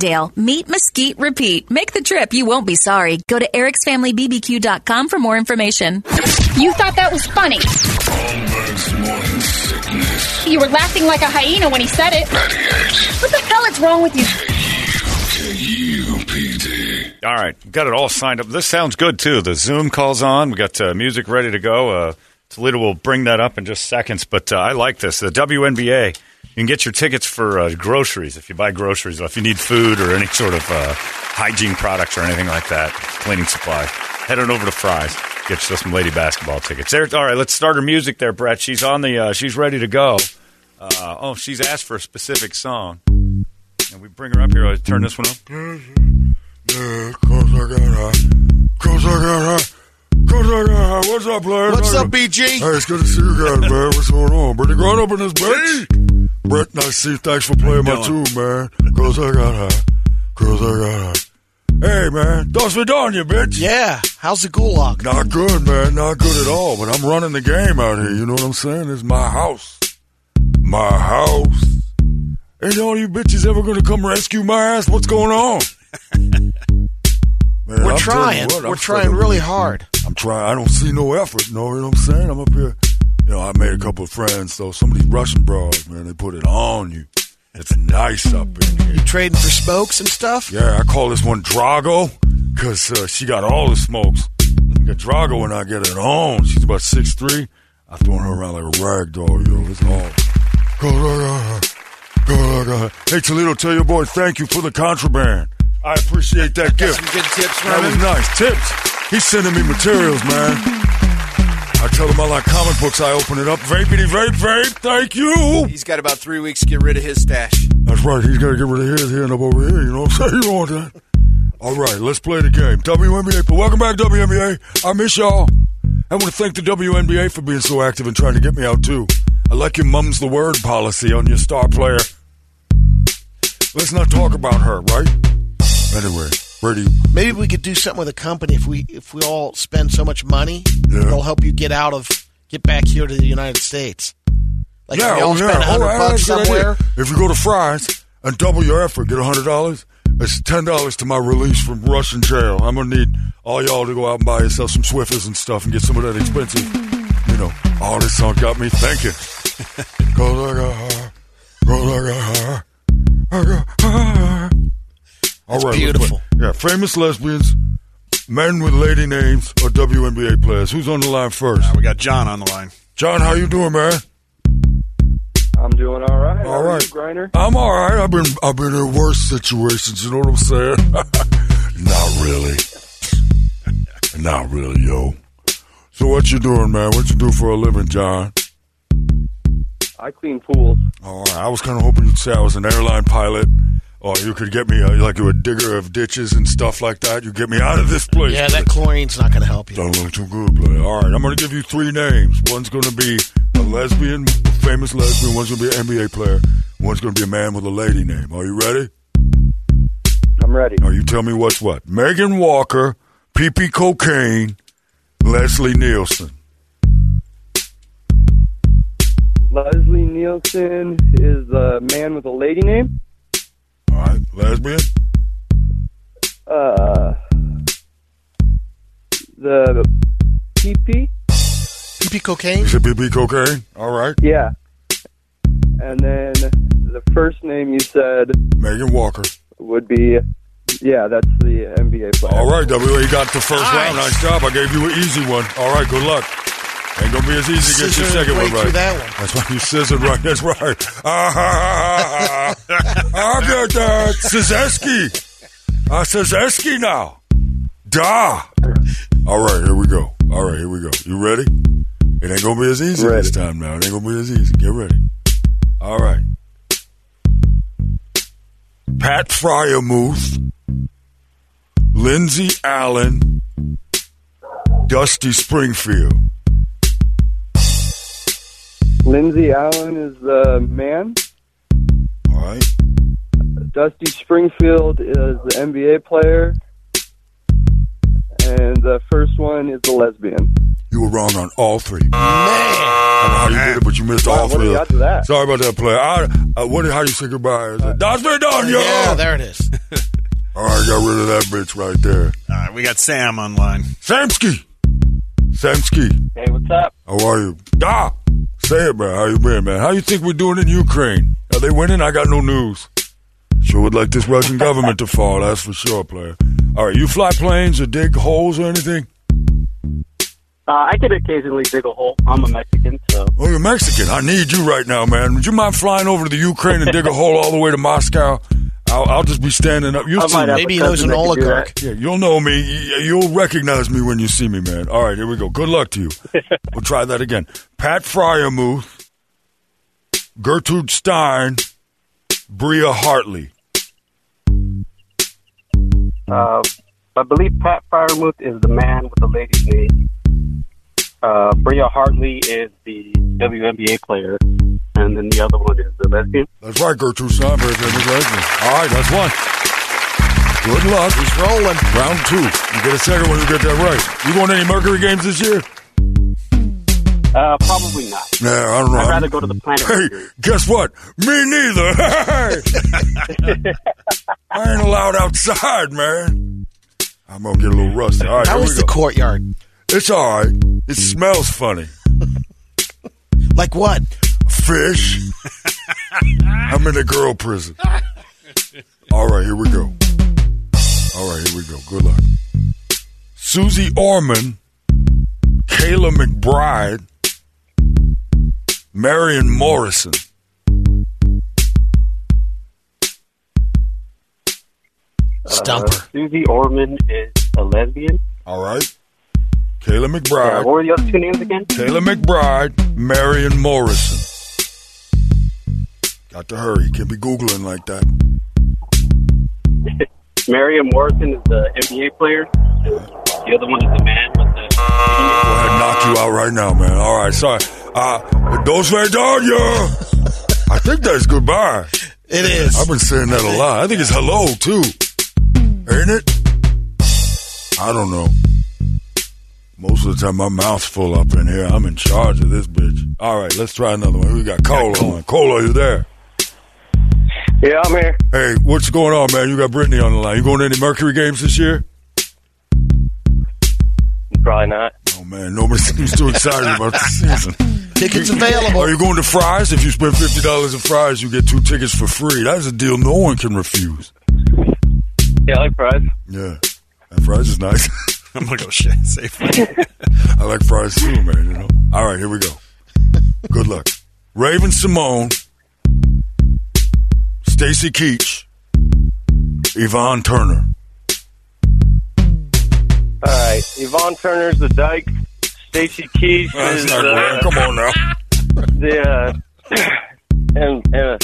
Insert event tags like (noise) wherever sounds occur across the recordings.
Meet Mesquite Repeat. Make the trip. You won't be sorry. Go to ericsfamilybbq.com for more information. You thought that was funny. Holmberg's morning sickness. You were laughing like a hyena when he said it. What the hell is wrong with you? KUPD. All right, got it all signed up. This sounds good too. The Zoom calls on. We got uh, music ready to go. Uh, Toledo will bring that up in just seconds, but uh, I like this. The WNBA. You can get your tickets for uh, groceries if you buy groceries, if you need food or any sort of uh, hygiene products or anything like that, cleaning supplies. Head on over to Fry's. Get you some lady basketball tickets. There. All right, let's start her music there, Brett. She's on the. Uh, she's ready to go. Uh, oh, she's asked for a specific song, and we bring her up here. I'll turn this one up. I got. Cause I got high. What's up, players? What's up, BG? Hey, it's good to see you guys, man. What's going on? Pretty grown up in this bitch. Brett, nice to see you. Thanks for playing my tune, man. Cause I got high. Cause I got high. Hey, man. Dos Vidania, bitch. Yeah. How's the gulag? Not good, man. Not good at all. But I'm running the game out here. You know what I'm saying? It's my house. My house. Ain't all you bitches ever gonna come rescue my ass? What's going on? (laughs) Man, We're I'm trying. you what, We're trying really hard. I'm trying. I don't see no effort. No, you know what I'm saying? I'm up here. You know, I made a couple of friends, though. Some of these Russian bros, man, they put it on you. It's nice up in here. You trading for smokes and stuff? Yeah, I call this one Drago because uh, she got all the smokes. I got Drago when I get it on. She's about six three. I throwing her around like a rag doll, yo. It's all. Go, go, go, go. Hey, Toledo, tell your boy thank you for the contraband. I appreciate that gift. Some good tips, That was nice. Tips. He's sending me materials, man. I tell him I like comic books. I open it up. Vapity vape vape. Thank you. He's got about three weeks to get rid of his stash. That's right. He's got to get rid of his. He end up over here. You know what I'm saying? (laughs) You want that. All right, let's play the game. WNBA. But welcome back, WNBA. I miss y'all. I want to thank the WNBA for being so active and trying to get me out too. I like your mum's the word policy on your star player. Let's not talk about her, right? Anyway, Maybe we could do something with a company if we if we all spend so much money. Yeah. They'll help you get out of get back here to the United States. Like if we all oh, spend a hundred Oh, bucks somewhere. If you go to Fry's and double your effort, get a hundred dollars. It's ten dollars to my release from Russian jail. I'm gonna need all y'all to go out and buy yourself some Swiffers and stuff and get some of that expensive. You know, all this song got me thinking. (laughs) Cause I got her. Cause I got her. I got her. All right, let's beautiful. Play. Yeah, famous lesbians, men with lady names, or WNBA players. Who's on the line first? We got John on the line. John, how you doing, man? I'm doing all right. All How right. Griner? I'm all right. I've been I've been in worse situations. You know what I'm saying? (laughs) Not really. (laughs) Not really, yo. So what you doing, man? What you do for a living, John? I clean pools. All right. I was kind of hoping you'd say I was an airline pilot, or you could get me uh, like you a digger of ditches and stuff like that. You get me out of this place. Yeah, that chlorine's not going to help you. Don't look too good, player. All right, I'm going to give you three names. One's going to be a lesbian, a famous lesbian. One's going to be an NBA player. One's going to be a man with a lady name. Are you ready? I'm ready. Now you tell me what's what. Megan Walker, PP Cocaine, Leslie Nielsen. Leslie Nielsen is the man with a lady name. All right, lesbian. Uh, the PP. PP cocaine. You said PP Cocaine. All right, Yeah. And then the first name you said Megan Walker. would be, yeah, that's the NBA player. All right, W. You got the first Nice. round. Nice job. I gave you an easy one. All right, good luck. Ain't gonna be as easy to get your second one right. that one. That's why you scissored right. That's right. Ah, ha, ha, ha, ha. I get that. Sizeski. I says now. Da. All right, here we go. All right, here we go. You ready? It ain't gonna be as easy Ready. this time now. It ain't gonna be as easy. Get ready. All right. Pat Freiermuth, Lindsey Allen, Dusty Springfield. Lindsey Allen is the man. All right. Dusty Springfield is the NBA player. And the first one is the lesbian. You were wrong on all three. Man. I don't know how you did it, but you missed Wow, all what do three. you got to that? Sorry about that, player. I, uh, what? How do you say goodbye? Is it, That's been done, yo. Yeah, there it is. (laughs) All right, got rid of that bitch right there. All right, we got Sam online. Samsky. Samsky. Hey, what's up? How are you? Da. Say it, man. How you been, man? How you think we're doing in Ukraine? Are they winning? I got no news. Sure would like this Russian government to fall. That's for sure, player. All right, you fly planes or dig holes or anything? Uh, I could occasionally dig a hole. I'm a Mexican, so Oh, you're Mexican. I need you right now, man. Would you mind flying over to the Ukraine and dig a hole all the way to Moscow? I'll, I'll just be standing up. You'll see me. Maybe he knows an that could do oligarch. Yeah, you'll know me. You'll recognize me when you see me, man. All right, here we go. Good luck to you. (laughs) we'll try that again. Pat Freiermuth, Gertrude Stein, Bria Hartley. Uh, I believe Pat Freiermuth is the man with the lady's name. Uh, Bria Hartley is the WNBA player, and then the other one is the lesbian. That's right, Gertrude Stein, very famous lesbian. All right, that's one. Good luck. He's rolling. Round two. You get a second one, you get that right. You going to any Mercury games this year? Uh, probably not. Nah, I don't know. I'd rather go to the Planet Hey, Mercury. guess what? Me neither. (laughs) I ain't allowed outside, man. I'm gonna get a little rusty. All right, How here was we the go. courtyard? It's all right. It smells funny. (laughs) Like what? Fish. I'm in a girl prison. All right, here we go. All right, here we go. Good luck. Susie Orman, Kayla McBride, Marion Morrison. Stumper. Uh, Susie Orman is a lesbian. All right. Kayla Uh, McBride. what were the other two names again? Kayla McBride, Marion Morrison. Got to hurry. Can't be Googling like that. (laughs) Marion Morrison is the NBA player. The other one is the man with the. Go ahead and knock you out right now, man. All right, sorry. Uh, dos verdad, I think that's goodbye. It is. I've been saying that a lot. I think it's hello, too. Ain't it? I don't know. Most of the time, my mouth's full up in here. I'm in charge of this bitch. All right, let's try another one. We got Cola on. Cola, you there? Yeah, I'm here. Hey, what's going on, man? You got Brittney on the line. You going to any Mercury games this year? Probably not. Oh, man, nobody (laughs) seems too excited about the season. Tickets available. Are you going to Fry's? If you spend fifty dollars at Fry's, you get two tickets for free. That's a deal no one can refuse. Yeah, I like fries. Yeah, and fries is nice. (laughs) I'm gonna oh, go shit safe. (laughs) I like fries too, man. You know. All right, here we go. Good luck. Raven Simone, Stacy Keach, Yvonne Turner. All right. Yvonne Turner's the dyke. Stacy Keach That's is uh. Come on now. (laughs) the uh, (clears throat) and, and a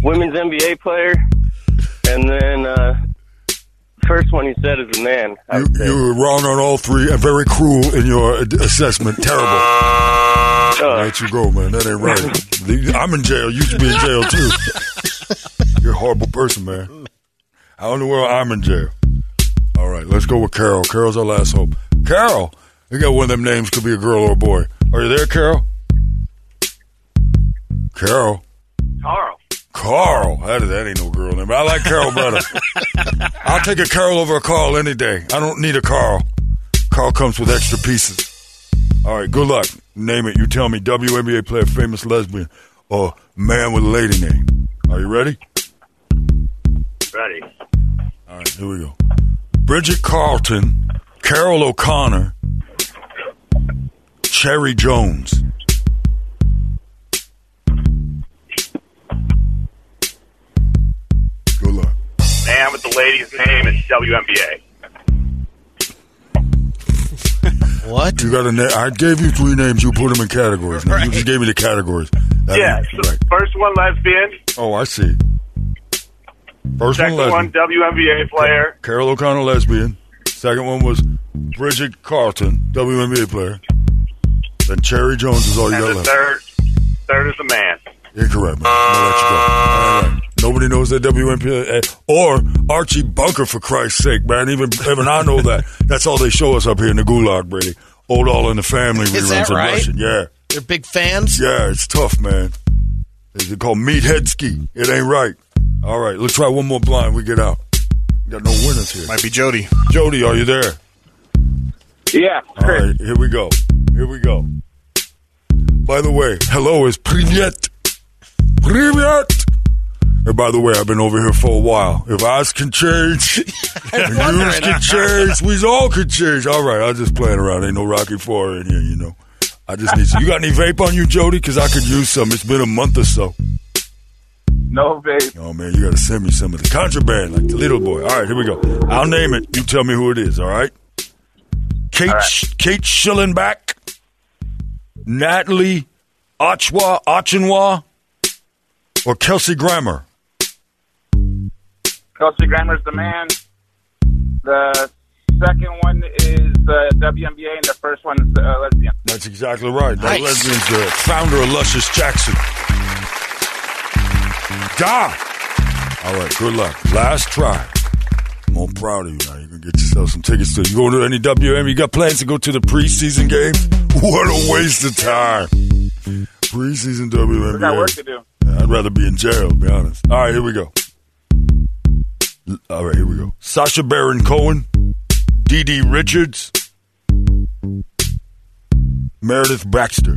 women's NBA player. And then uh, first one you said is a man. You, you were wrong on all three and very cruel in your assessment. Terrible. Uh, you go, man. That ain't right. (laughs) I'm in jail. You should be in jail too. (laughs) You're a horrible person, man. (laughs) How in the world I'm in jail? All right, let's go with Carol. Carol's our last hope. Carol, you got one of them names. Could be a girl or a boy. Are you there, Carol? Carol. Carl. Carl. That, that ain't no girl name. I like Carol better. (laughs) I'll take a Carol over a Carl any day. I don't need a Carl. Carl comes with extra pieces. All right, good luck. Name it. You tell me WNBA player, famous lesbian, or man with a lady name. Are you ready? Ready. All right, here we go. Bridget Carlton, Carroll O'Connor, Cherry Jones. Good luck. Man with the lady's name is WNBA? (laughs) What? You got a name? I gave you three names. You put them in categories. Now, You just gave me the categories. That yeah, so right. first one lesbian, Oh, I see. First second one, one. WNBA player, Carroll O'Connor, lesbian. Second one was Bridget Carlton, WNBA player. Then Cherry Jones is all you and got the left. third third is a man. Incorrect, man. I'm let you go. All right. Nobody knows that WNBA eh, or Archie Bunker for Christ's sake, man. Even even I know that. That's all they show us up here in the Gulag, Brady. Old All in the Family Is reruns that in right? Russian. Yeah, They're big fans? yeah, it's tough, man. They call meathead ski. It ain't right. All right, let's try one more blind. We get out. We got no winners here. Might be Jody. Jody, are you there? Yeah. All right, here we go. Here we go. By the way, hello is Privyet. Privyet. And by the way, I've been over here for a while. If eyes can change, (laughs) and yours can change, we all can change. All right, I'm just playing around. Ain't no Rocky Four in here, you know. I just need some. You got any vape on you, Jody? Because I could use some. It's been a month or so. No vape. Oh man, you got to send me some of the contraband, like the little boy. All right, here we go. I'll name it. You tell me who it is. All right. Kate Kate Schellenbach, Natalie Ochwa Achonwa, or Kelsey Grammer. Kelsey Grammer's the man. The second one is the WNBA, and the first one is the uh, lesbian. That's exactly right. That Nice. lesbian's the founder of Luscious Jackson. Da. All right, good luck. Last try. I'm all proud of you now. You can get yourself some tickets to. You going to any WM? You got plans to go to the preseason games? (laughs) What a waste of time. Preseason WM. We got work to do. I'd rather be in jail, to be honest. All right, here we go. All right, here we go. Sacha Baron Cohen, DiDi Richards, Meredith Baxter.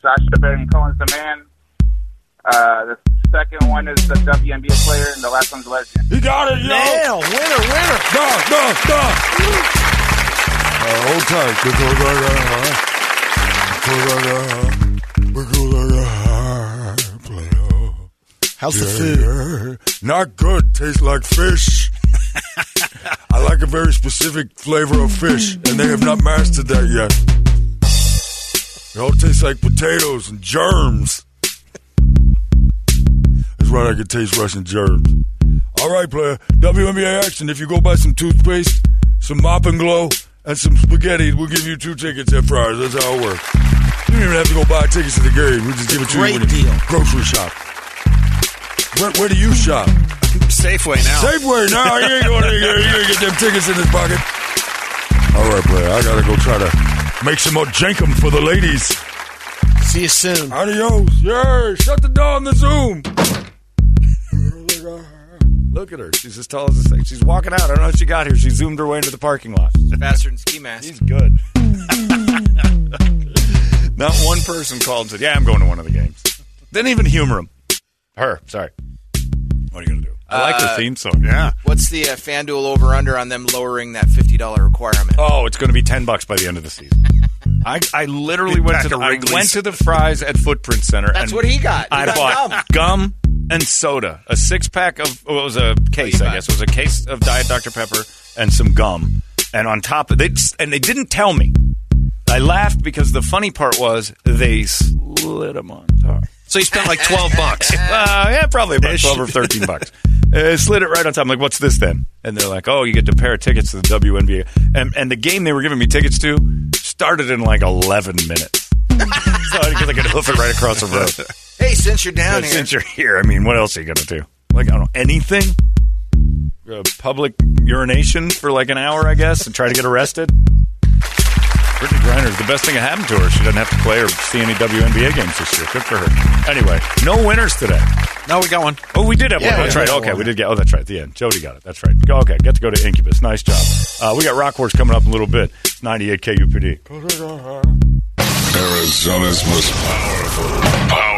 Sacha Baron Cohen's the man. Uh, the second one is the WNBA player, and the last one's the lesbian. You got it, yo! Nail! Winner, winner! Da, da, da! Uh, hold tight. Because I got high. Because I got high. Player. How's the Yeah, food? yeah. Not good. Tastes like fish. (laughs) I like a very specific flavor of fish, and they have not mastered that yet. It all tastes like potatoes and germs. That's right, I can taste Russian germs. All right, player. WNBA action. If you go buy some toothpaste, some mop and glow, and some spaghetti, we'll give you two tickets at Friars. That's how it works. You don't even have to go buy tickets to the game. We just give it to Great you when you deal. grocery shop. Where, where do you shop? Safeway now. Safeway. now. you ain't going to get them tickets in his pocket. All right, player. I gotta go try to make some more jankum for the ladies. See you soon. Adios. Yeah, shut the door on the Zoom. Look at her. She's as tall as a thing. She's walking out. I don't know how she got here. She zoomed her way into the parking lot. Faster than ski mask. He's good. (laughs) Not one person called and said, "Yeah, I'm going to one of the games." Didn't even humor him. Her, sorry. What are you gonna do? I like the Uh, theme song. Yeah. What's the uh, FanDuel over under on them lowering that fifty dollar requirement? Oh, it's going to be ten bucks by the end of the season. I, I literally Big went pack to the of I Wrigley's. went to the Fry's at Footprint Center. That's and what he got. He I got bought gum. And soda, a six pack of well, it was a case, I guess. It was a case of Diet Dr Pepper and some gum. And on top of they and they didn't tell me. I laughed because the funny part was they slid them on top. So you spent like twelve bucks. (laughs) Uh, yeah, probably about Ish. twelve or thirteen bucks. Uh, slid it right on top. I'm like, what's this then? And they're like, oh, you get a pair of tickets to the WNBA. And, and the game they were giving me tickets to started in like eleven minutes. (laughs) so I could, I could hoof it right across the road. Hey, since you're down But here, Since you're here, I mean, what else are you gonna do? Like, I don't know, anything. Uh, public urination for like an hour, I guess, and try to get arrested. Brittney Griner is the best thing that happened to her. She doesn't have to play or see any WNBA games this year. Good for her. Anyway, no winners today. No, we got one. Oh, we did have Yeah, one. That's we right. Okay, one. we did get. Oh, that's right. The end, Jody got it. That's right. Go- Okay, get to go to Incubus. Nice job. Uh, we got Rock Horse coming up in a little bit. It's 98 KUPD. Arizona's most powerful, powerful